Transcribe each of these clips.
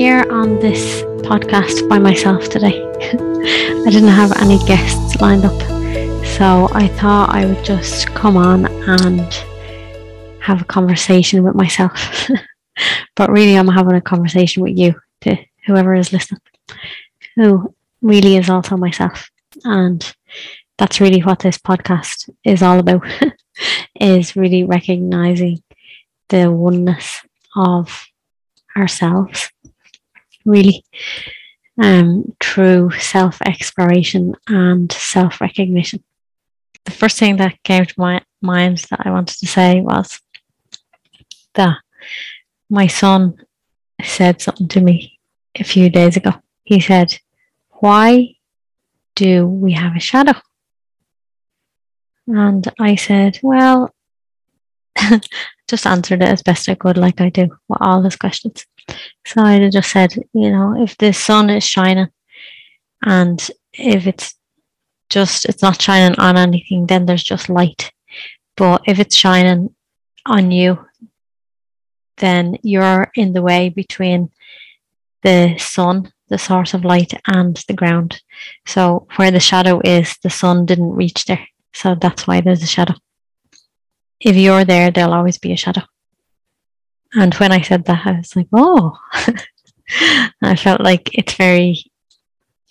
here on this podcast by myself today. I didn't have any guests lined up, so I thought I would just come on and have a conversation with myself. but really, I'm having a conversation with you, to whoever is listening, who really is also myself. And that's really what this podcast is all about, is really recognizing the oneness of ourselves, really, um, self exploration and self recognition. The first thing that came to my mind that I wanted to say was that my son said something to me a few days ago. He said, Why do we have a shadow? And I said, Well, just answered it as best I could, like I do with all his questions. So I just said, you know, if the sun is shining and if it's just, it's not shining on anything, then there's just light. But if it's shining on you, then you're in the way between the sun, the source of light, and the ground. So where the shadow is, the sun didn't reach there. So that's why there's a shadow. If you're there, there'll always be a shadow. And when I said that, I was like, oh, I felt like it's very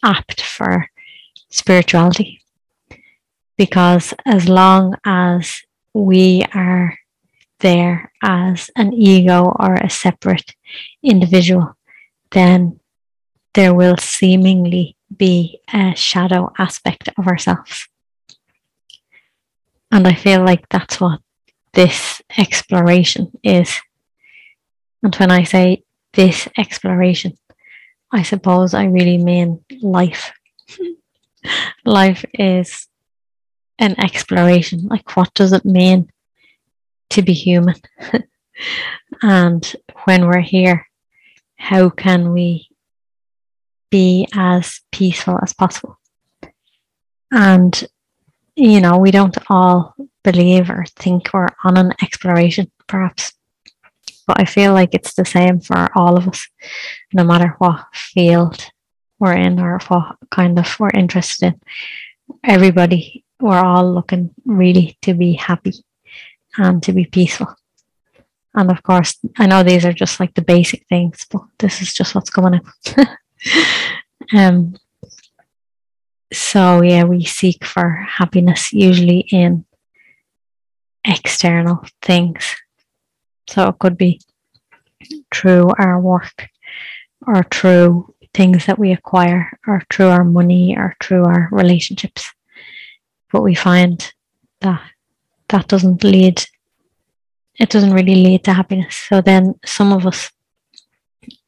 apt for spirituality. Because as long as we are there as an ego or a separate individual, then there will seemingly be a shadow aspect of ourselves. And I feel like that's what this exploration is. And when I say this exploration, I suppose I really mean life. life is an exploration. Like, what does it mean to be human? and when we're here, how can we be as peaceful as possible? And, you know, we don't all believe or think we're on an exploration, perhaps. But I feel like it's the same for all of us, no matter what field we're in or what kind of we're interested in. Everybody, we're all looking really to be happy and to be peaceful. And of course, I know these are just like the basic things, but this is just what's coming in. um, so yeah, we seek for happiness usually in external things. So it could be through our work or through things that we acquire or through our money or through our relationships. But we find that that doesn't lead, it doesn't really lead to happiness. So then some of us,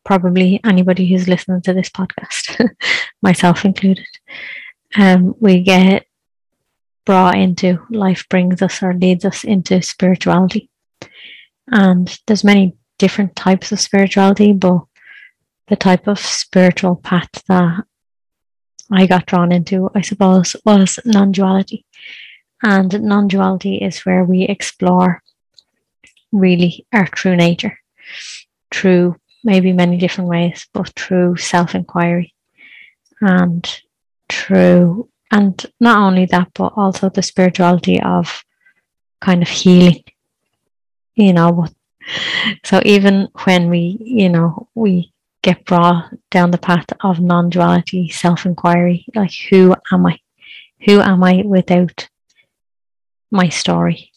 probably anybody who's listening to this podcast, myself included, um, we get brought into life brings us or leads us into spirituality and there's many different types of spirituality but the type of spiritual path that i got drawn into i suppose was non-duality. And non-duality is where we explore really our true nature through maybe many different ways but through self-inquiry and through and not only that, but also the spirituality of kind of healing, you know. So even when we, you know, we get brought down the path of non duality, self inquiry, like who am I? Who am I without my story?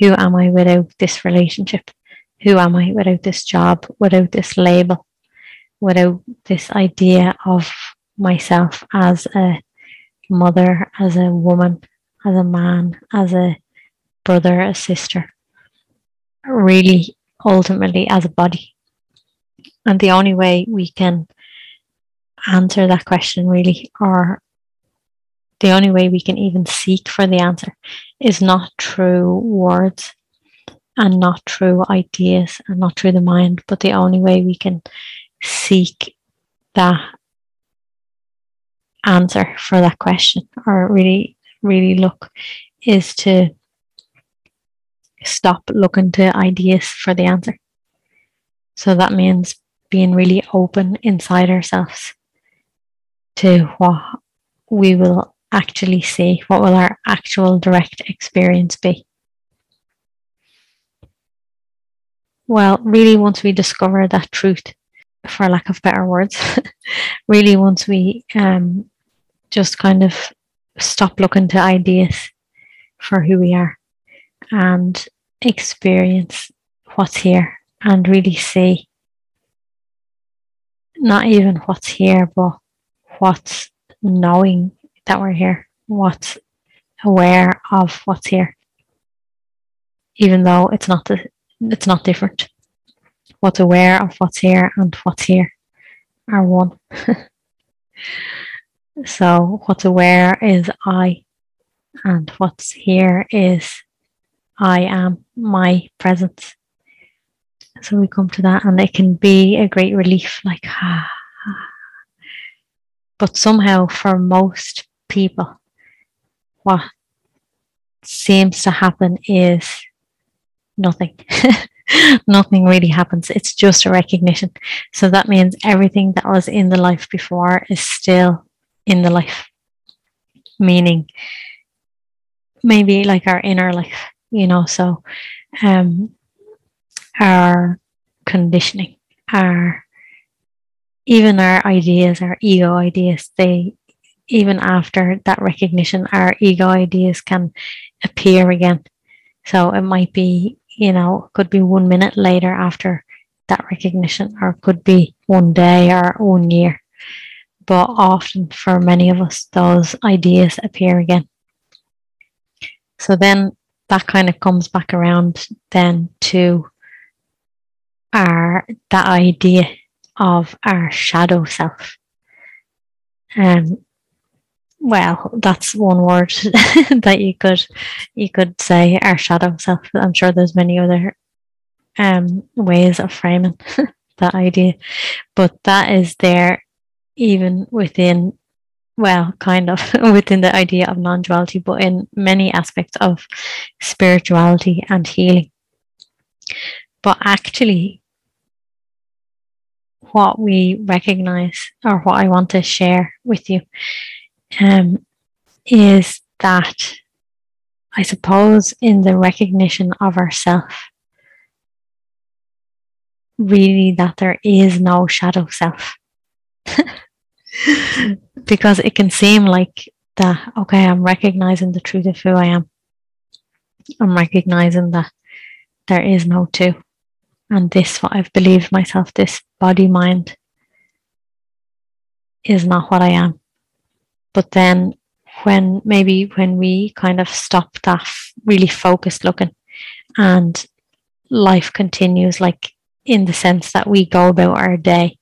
Who am I without this relationship? Who am I without this job, without this label, without this idea of myself as a mother, as a woman, as a man, as a brother, a sister, really ultimately as a body. And the only way we can answer that question, really, or the only way we can even seek for the answer, is not through words and not through ideas and not through the mind, but the only way we can seek that answer for that question or really, really look is to stop looking to ideas for the answer. So that means being really open inside ourselves to what we will actually see, what will our actual direct experience be. Well, really, once we discover that truth, for lack of better words, really, once we um, just kind of stop looking to ideas for who we are and experience what's here and really see not even what's here, but what's knowing that we're here, what's aware of what's here, even though it's not the, it's not different. What's aware of what's here and what's here are one. so what's aware is I, and what's here is I am my presence. So we come to that, and it can be a great relief, like ah. But somehow, for most people, what seems to happen is nothing. nothing really happens. It's just a recognition. So that means everything that was in the life before is still in the life. Meaning, maybe like our inner life, you know, so um, our conditioning, our even our ideas, our ego ideas, they even after that recognition, our ego ideas can appear again. So it might be, you know, could be one minute later after that recognition, or could be one day or one year. But often for many of us, those ideas appear again. So then that kind of comes back around then to our that idea of our shadow self. Um, well, that's one word that you could you could say our shadow self. I'm sure there's many other um, ways of framing that idea, but that is there even within well, kind of within the idea of non duality, but in many aspects of spirituality and healing. But actually, what we recognize or what I want to share with you um, is that I suppose in the recognition of ourself, really that there is no shadow self. because it can seem like that, okay, I'm recognizing the truth of who I am. I'm recognizing that there is no two and this what I've believed myself, this body mind is not what I am. But then when maybe when we kind of stop that really focused looking and life continues like in the sense that we go about our day,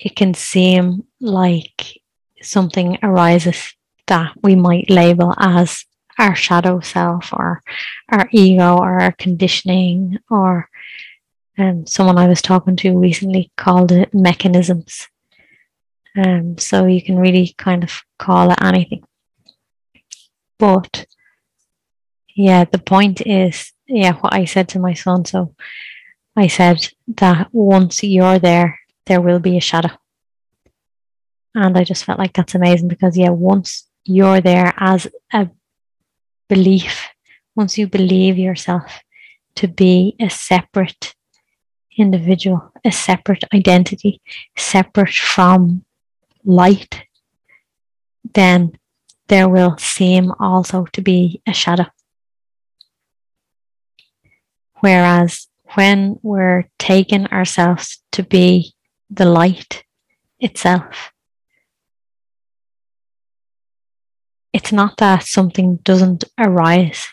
it can seem like something arises that we might label as our shadow self or our ego or our conditioning or um, someone I was talking to recently called it mechanisms. Um, so you can really kind of call it anything. But yeah, the point is, yeah, what I said to my son. So I said that once you're there, there will be a shadow. And I just felt like that's amazing because, yeah, once you're there as a belief, once you believe yourself to be a separate individual, a separate identity, separate from light, then there will seem also to be a shadow. Whereas when we're taking ourselves to be the light itself, it's not that something doesn't arise.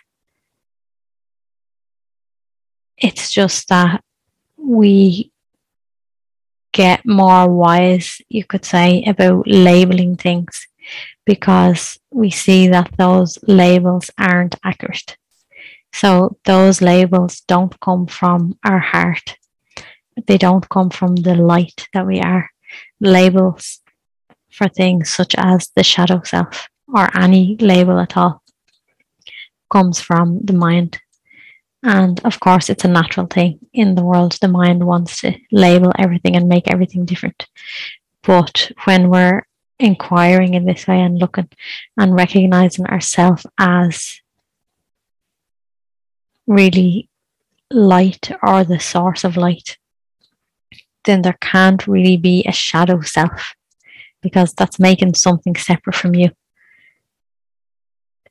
It's just that we get more wise, you could say, about labeling things because we see that those labels aren't accurate. So those labels don't come from our heart. They don't come from the light that we are. Labels for things such as the shadow self or any label at all comes from the mind. And of course, it's a natural thing in the world. The mind wants to label everything and make everything different. But when we're inquiring in this way and looking and recognizing ourselves as really light or the source of light, then there can't really be a shadow self because that's making something separate from you.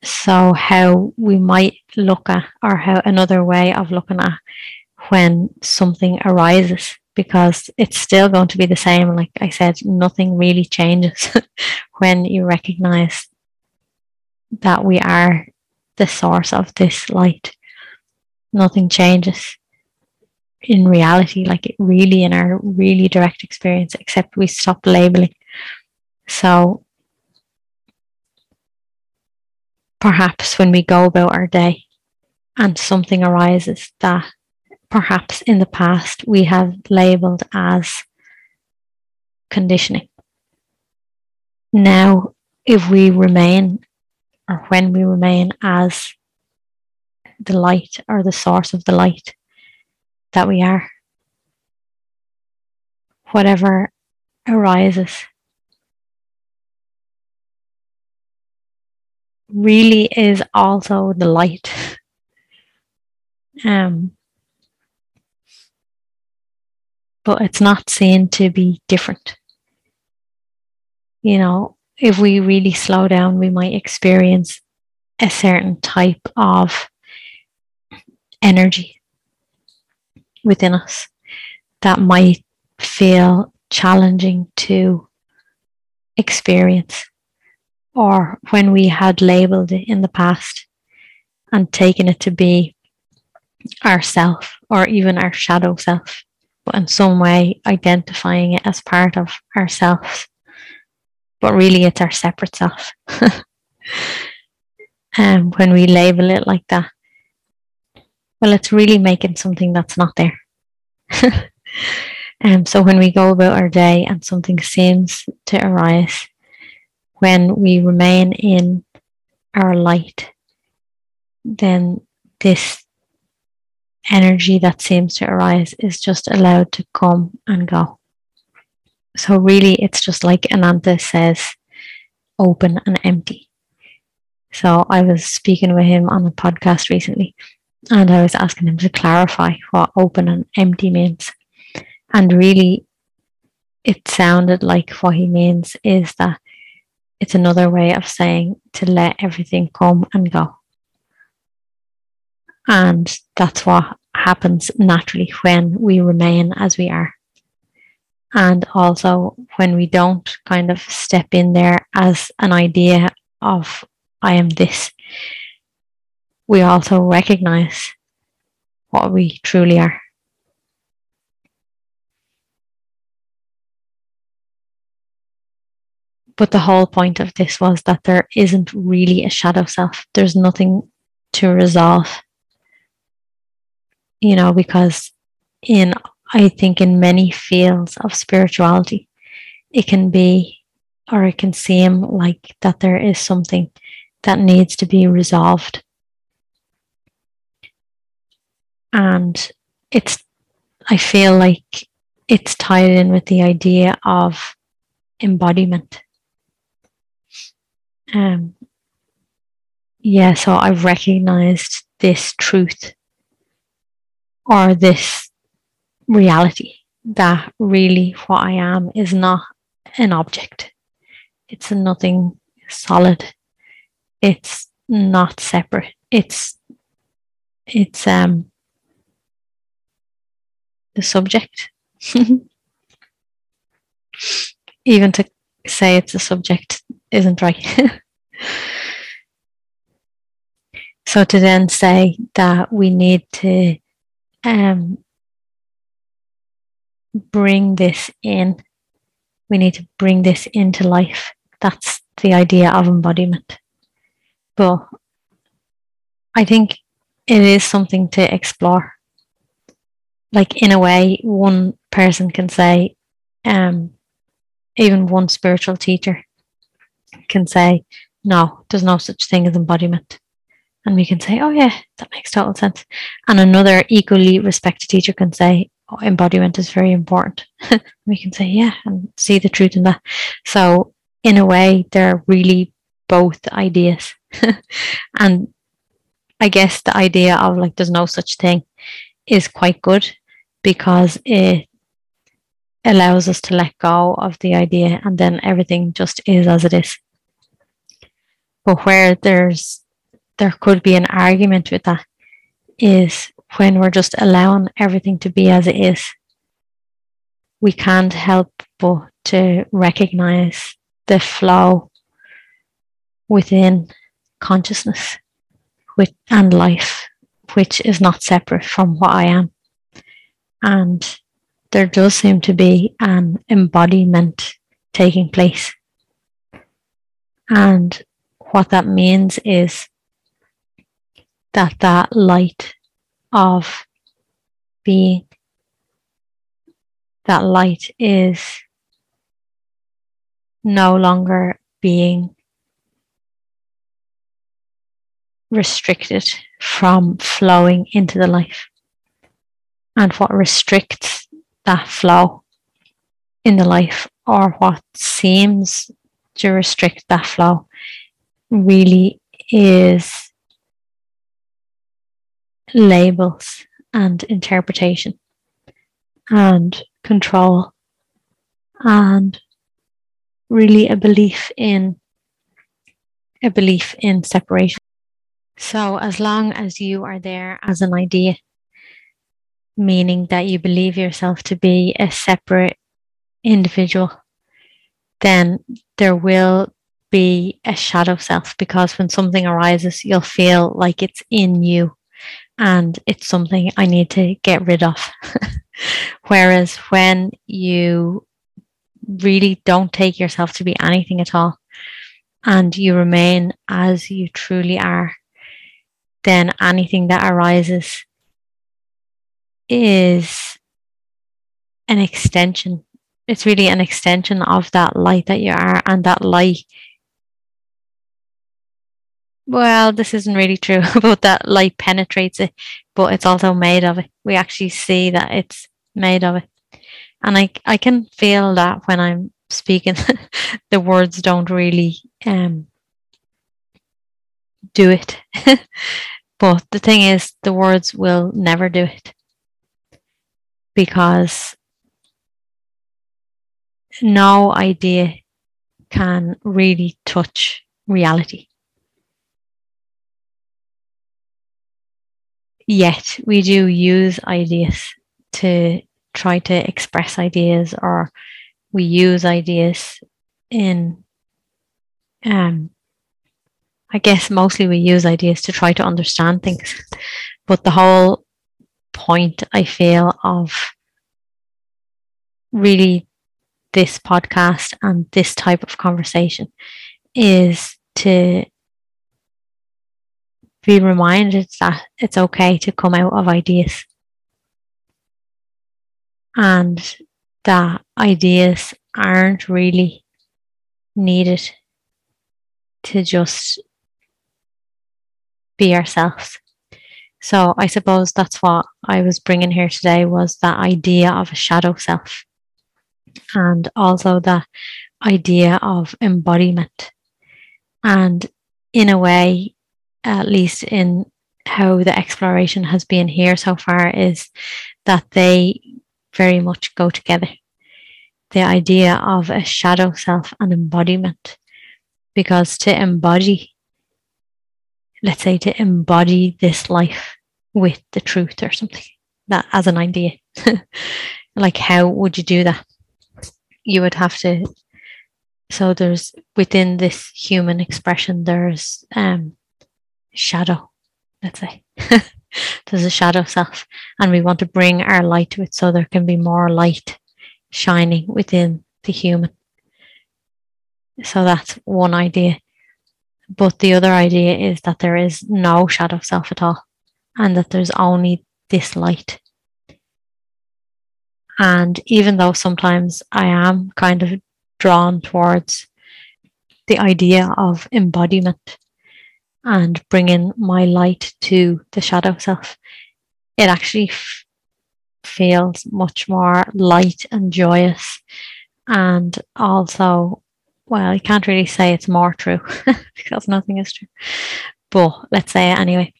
So, how we might look at, or how another way of looking at when something arises, because it's still going to be the same. Like I said, nothing really changes when you recognize that we are the source of this light. Nothing changes in reality, like it really in our really direct experience, except we stop labeling. So perhaps when we go about our day and something arises that perhaps in the past we have labeled as conditioning. Now, if we remain or when we remain as the light or the source of the light that we are, whatever arises really is also the light. Um, but it's not seen to be different. You know, if we really slow down, we might experience a certain type of energy within us that might feel challenging to experience or when we had labeled it in the past and taken it to be ourself or even our shadow self, but in some way identifying it as part of ourselves. But really, it's our separate self. And um, when we label it like that, well, it's really making something that's not there. Um, so when we go about our day and something seems to arise, when we remain in our light, then this energy that seems to arise is just allowed to come and go. So, really, it's just like Ananta says open and empty. So, I was speaking with him on a podcast recently and I was asking him to clarify what open and empty means. And really, it sounded like what he means is that it's another way of saying to let everything come and go. And that's what happens naturally when we remain as we are. And also when we don't kind of step in there as an idea of, I am this, we also recognize what we truly are. But the whole point of this was that there isn't really a shadow self. There's nothing to resolve. You know, because in, I think, in many fields of spirituality, it can be or it can seem like that there is something that needs to be resolved. And it's, I feel like it's tied in with the idea of embodiment. Um, yeah, so I've recognized this truth or this reality that really what I am is not an object. It's nothing solid. It's not separate. It's it's um the subject. Even to say it's a subject isn't right. so to then say that we need to um, bring this in, we need to bring this into life. That's the idea of embodiment. But I think it is something to explore. Like in a way, one person can say, um, even one spiritual teacher can say, no, there's no such thing as embodiment. And we can say, oh, yeah, that makes total sense. And another equally respected teacher can say, oh, embodiment is very important. we can say, yeah, and see the truth in that. So, in a way, they're really both ideas. and I guess the idea of like there's no such thing is quite good because it allows us to let go of the idea and then everything just is as it is. But where there's there could be an argument with that is when we're just allowing everything to be as it is. We can't help but to recognize the flow within consciousness with, and life, which is not separate from what I am. And there does seem to be an embodiment taking place. And what that means is that that light of being, that light is no longer being restricted from flowing into the life. And what restricts that flow in the life, or what seems to restrict that flow, really is labels and interpretation and control and really a belief in a belief in separation. So as long as you are there as an idea, meaning that you believe yourself to be a separate individual, then there will be a shadow self because when something arises, you'll feel like it's in you and it's something I need to get rid of. Whereas when you really don't take yourself to be anything at all and you remain as you truly are, then anything that arises is an extension. It's really an extension of that light that you are, and that light well, this isn't really true about that light penetrates it, but it's also made of it. We actually see that it's made of it. And I, I can feel that when I'm speaking, the words don't really um, do it. but the thing is, the words will never do it because no idea can really touch reality. yet we do use ideas to try to express ideas or we use ideas in um I guess mostly we use ideas to try to understand things. But the whole point I feel of really this podcast and this type of conversation is to be reminded that it's okay to come out of ideas and that ideas aren't really needed to just be ourselves. So I suppose that's what I was bringing here today was that idea of a shadow self and also the idea of embodiment. And in a way, at least in how the exploration has been here so far, is that they very much go together. The idea of a shadow self and embodiment. Because to embody, let's say to embody this life with the truth or something, that as an idea, like how would you do that? You would have to so there's within this human expression there's um shadow, let's say. There's a shadow self, and we want to bring our light to it so there can be more light shining within the human. So that's one idea. But the other idea is that there is no shadow self at all, and that there's only this light. And even though sometimes I am kind of drawn towards the idea of embodiment, and bringing my light to the shadow self, it actually f- feels much more light and joyous. And also, well, you can't really say it's more true because nothing is true, but let's say it anyway.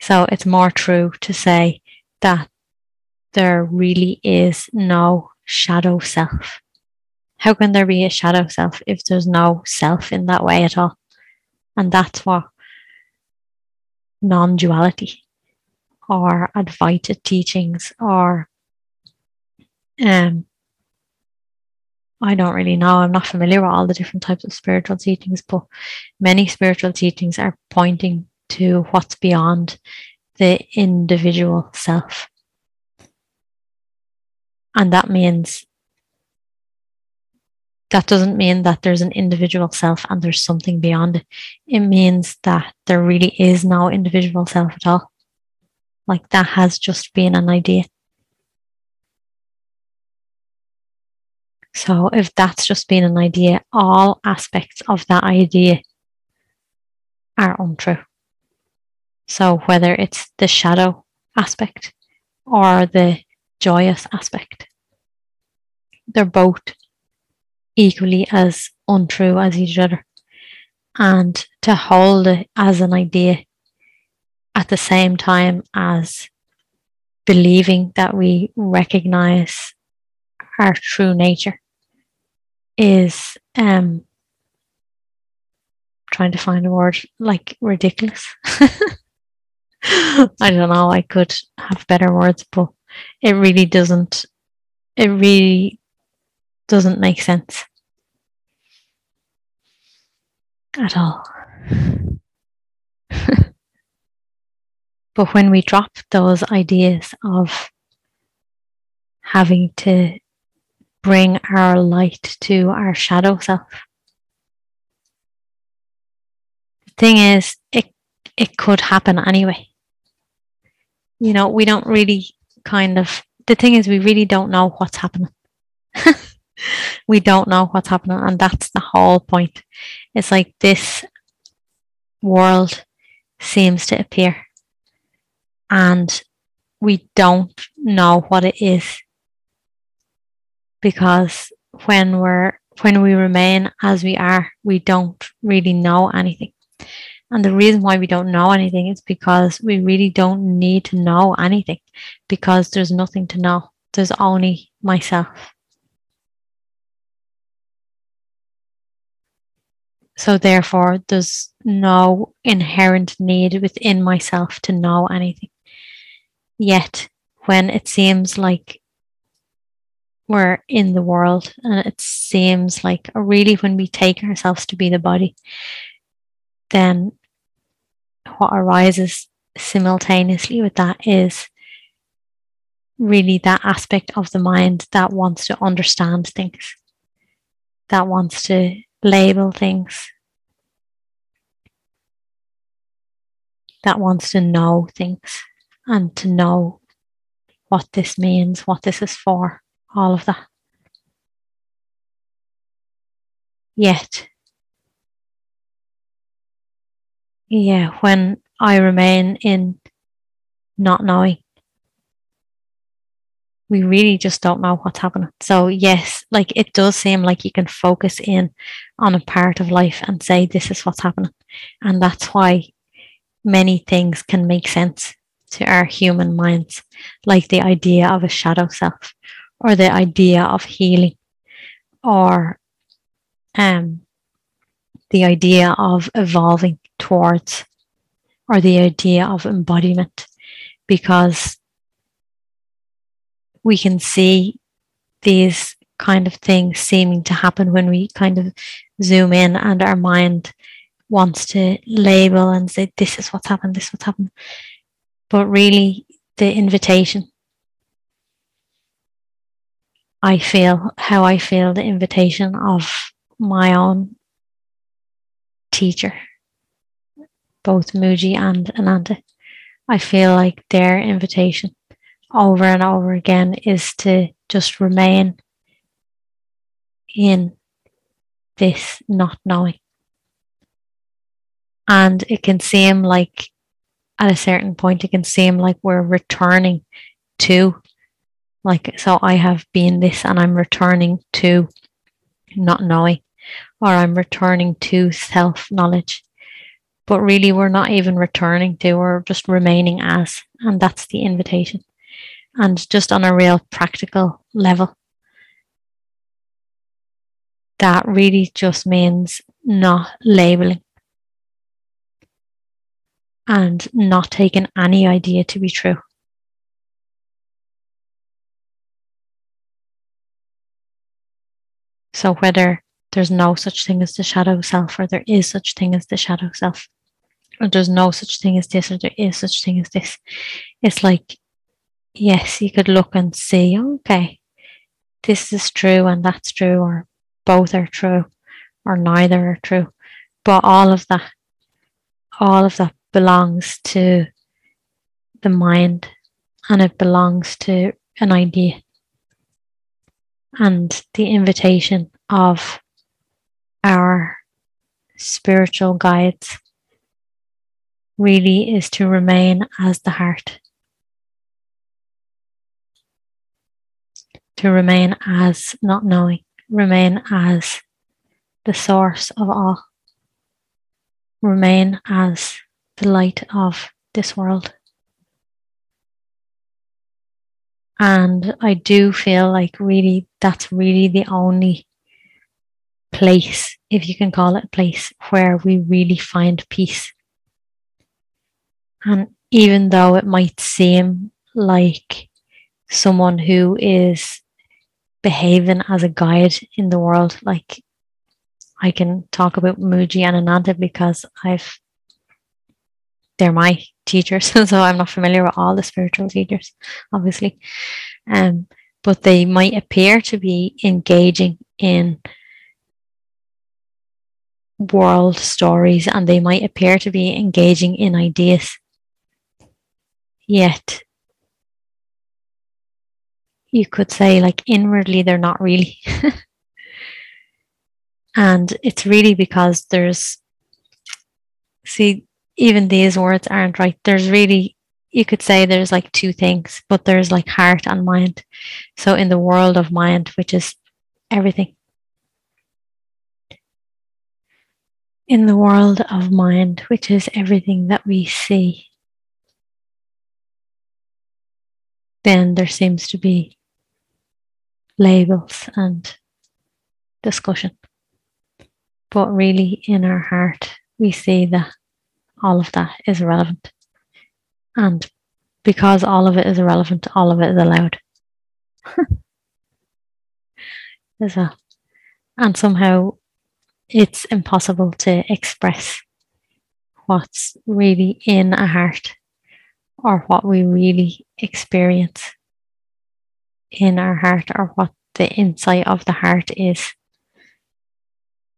So it's more true to say that there really is no shadow self. How can there be a shadow self if there's no self in that way at all? And that's what non duality or Advaita teachings or um I don't really know. I'm not familiar with all the different types of spiritual teachings, but many spiritual teachings are pointing to what's beyond the individual self. And that means that doesn't mean that there's an individual self and there's something beyond it. It means that there really is no individual self at all. Like that has just been an idea. So if that's just been an idea, all aspects of that idea are untrue. So whether it's the shadow aspect or the joyous aspect, they're both equally as untrue as each other. And to hold it as an idea at the same time as believing that we recognize our true nature is um trying to find a word like ridiculous. I don't know, I could have better words, but it really doesn't it really doesn't make sense at all. but when we drop those ideas of having to bring our light to our shadow self, the thing is, it, it could happen anyway. You know, we don't really kind of, the thing is, we really don't know what's happening. we don't know what's happening. And that's the whole point. It's like this world seems to appear and we don't know what it is because when we're when we remain as we are we don't really know anything. And the reason why we don't know anything is because we really don't need to know anything because there's nothing to know. There's only myself. So, therefore, there's no inherent need within myself to know anything. Yet, when it seems like we're in the world and it seems like really when we take ourselves to be the body, then what arises simultaneously with that is really that aspect of the mind that wants to understand things, that wants to label things, that wants to know things and to know what this means, what this is for, all of that. Yet, yeah, when I remain in not knowing, we really just don't know what's happening. So, yes, like it does seem like you can focus in on a part of life and say, this is what's happening. And that's why many things can make sense to our human minds, like the idea of a shadow self or the idea of healing or um, the idea of evolving towards or the idea of embodiment because we can see these kind of things seeming to happen when we kind of zoom in and our mind wants to label and say this is what's happened this is what's happened. But really the invitation i feel how i feel the invitation of my own teacher both Mooji and Ananta. I feel like their invitation over and over again is to just remain in this not knowing And it can seem like at a certain point, it can seem like we're returning to, like, so I have been this and I'm returning to not knowing, or I'm returning to self knowledge. But really, we're not even returning to, we're just remaining as. And that's the invitation. And just on a real practical level, that really just means not labeling and not taking any idea to be true. So whether there's no such thing as the shadow self or there is such thing as the shadow self or there's no such thing as this or there is such thing as this it's like yes you could look and see okay this is true and that's true or both are true or neither are true. But all of that all of that belongs to the mind and it belongs to an idea and the invitation of our spiritual guides really is to remain as the heart, to remain as not knowing, remain as the source of all, remain as the light of this world. And I do feel like really that's really the only place, if you can call it a place, where we really find peace. And even though it might seem like someone who is behaving as a guide in the world, like I can talk about Mooji and Ananta because I've they're my teachers, so I'm not familiar with all the spiritual teachers, obviously. Um, but they might appear to be engaging in world stories and they might appear to be engaging in ideas. Yet, you could say, like, inwardly, they're not really. and it's really because there's, see, even these words aren't right. There's really, you could say there's like two things, but there's like heart and mind. So, in the world of mind, which is everything, in the world of mind, which is everything that we see, then there seems to be labels and discussion. But really, in our heart, we see that all of that is irrelevant. And because all of it is irrelevant, all of it is allowed. is a, and somehow it's impossible to express what's really in a heart or what we really experience in our heart or what the insight of the heart is.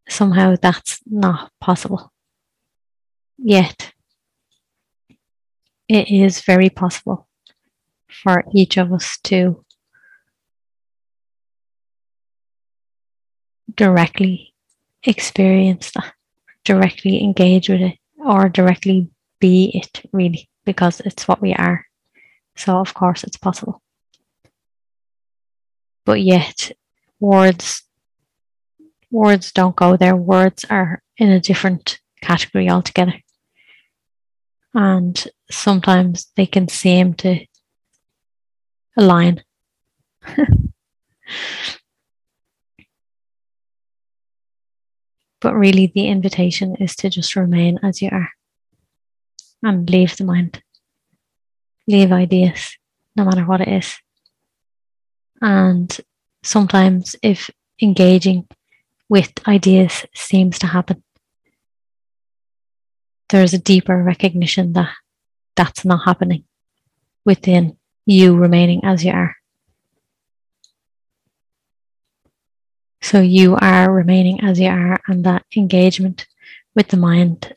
Somehow that's not possible. Yet, it is very possible for each of us to directly experience that, directly engage with it, or directly be it, really, because it's what we are. So, of course, it's possible. But yet, words words don't go there. Words are in a different category altogether. And sometimes they can seem to align. But really, the invitation is to just remain as you are and leave the mind, leave ideas, no matter what it is. And sometimes, if engaging with ideas seems to happen, there's a deeper recognition that that's not happening within you remaining as you are. So you are remaining as you are, and that engagement with the mind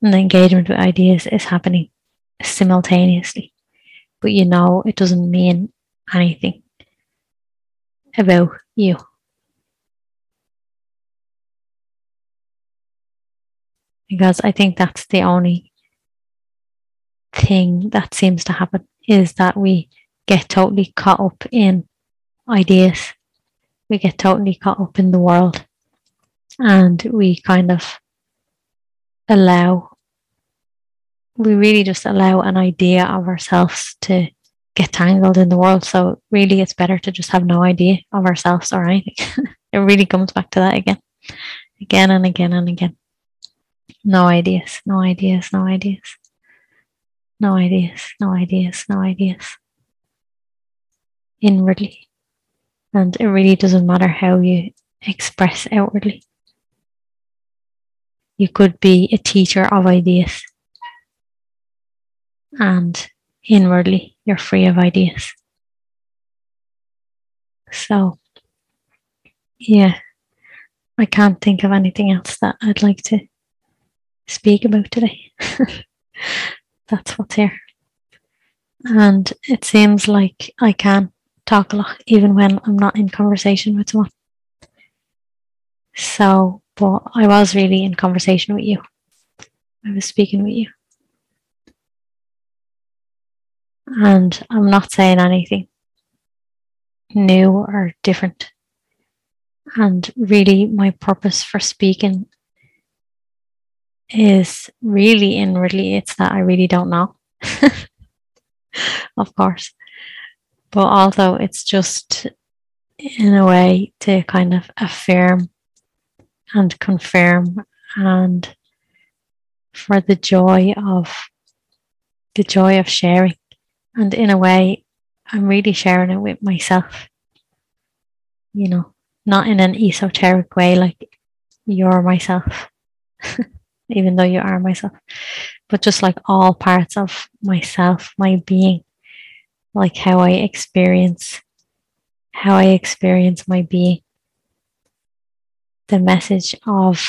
and the engagement with ideas is happening simultaneously. But you know it doesn't mean anything about you. Because I think that's the only thing that seems to happen is that we get totally caught up in ideas. We get totally caught up in the world and we kind of allow, we really just allow an idea of ourselves to get tangled in the world. So, really, it's better to just have no idea of ourselves or anything. it really comes back to that again, again and again and again. No ideas, no ideas, no ideas. No ideas, no ideas, no ideas. Inwardly. And it really doesn't matter how you express outwardly. You could be a teacher of ideas. And inwardly, you're free of ideas. So, yeah, I can't think of anything else that I'd like to speak about today. That's what's here. And it seems like I can talk a lot even when I'm not in conversation with someone. So, but I was really in conversation with you. I was speaking with you. And I'm not saying anything new or different. And really, my purpose for speaking is really inwardly, it's that I really don't know. of course. But also, it's just in a way to kind of affirm and confirm and for the joy of the joy of sharing and in a way i'm really sharing it with myself you know not in an esoteric way like you're myself even though you are myself but just like all parts of myself my being like how i experience how i experience my being. The message of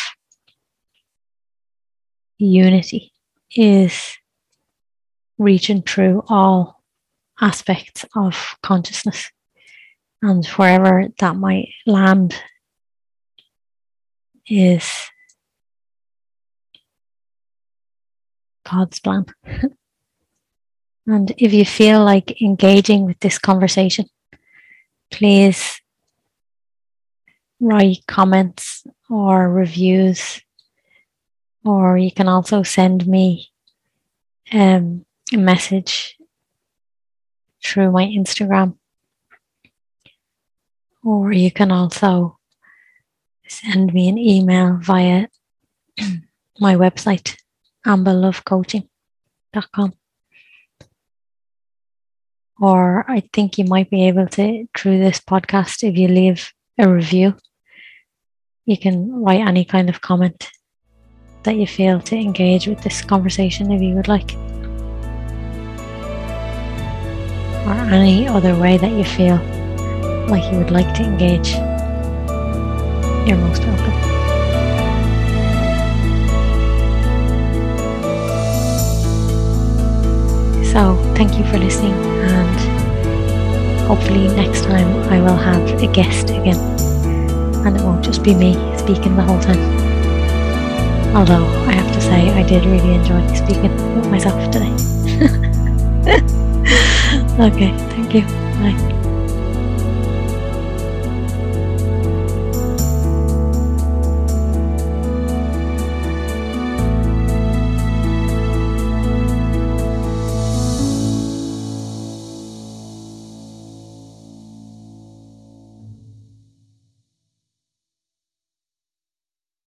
unity is reaching through all aspects of consciousness. And wherever that might land is God's plan. and if you feel like engaging with this conversation, please write comments or reviews, or you can also send me um, a message through my Instagram, or you can also send me an email via my website, ambalovecoaching.com. Or I think you might be able to, through this podcast, if you leave a review. You can write any kind of comment that you feel to engage with this conversation if you would like. Or any other way that you feel like you would like to engage. You're most welcome. So, thank you for listening and Hopefully, next time I will have a guest again and it won't just be me speaking the whole time. Although I have to say, I did really enjoy speaking with myself today. okay, thank you. Bye.